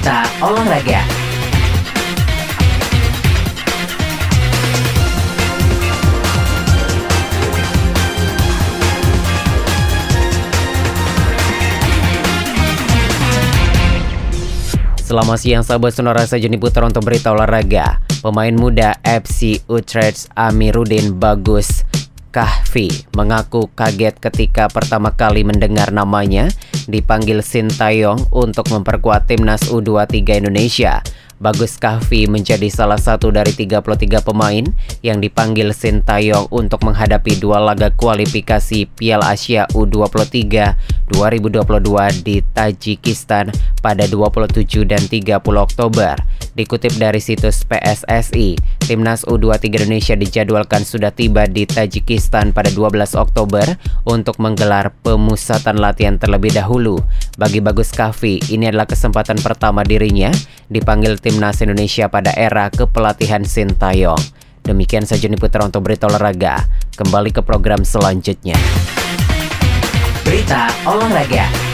Berita Olahraga Selamat siang sahabat sonora saja putar untuk berita olahraga. Pemain muda FC Utrecht Amiruddin Bagus Kahfi mengaku kaget ketika pertama kali mendengar namanya dipanggil Sintayong untuk memperkuat timnas U23 Indonesia. Bagus Kahfi menjadi salah satu dari 33 pemain yang dipanggil Sintayong untuk menghadapi dua laga kualifikasi Piala Asia U23 2022 di Tajikistan pada 27 dan 30 Oktober. Dikutip dari situs PSSI, Timnas U23 Indonesia dijadwalkan sudah tiba di Tajikistan pada 12 Oktober untuk menggelar pemusatan latihan terlebih dahulu. Bagi Bagus Kahfi, ini adalah kesempatan pertama dirinya dipanggil Timnas Indonesia pada era kepelatihan Sintayong. Demikian saja putra untuk berita olahraga. Kembali ke program selanjutnya. Berita olahraga.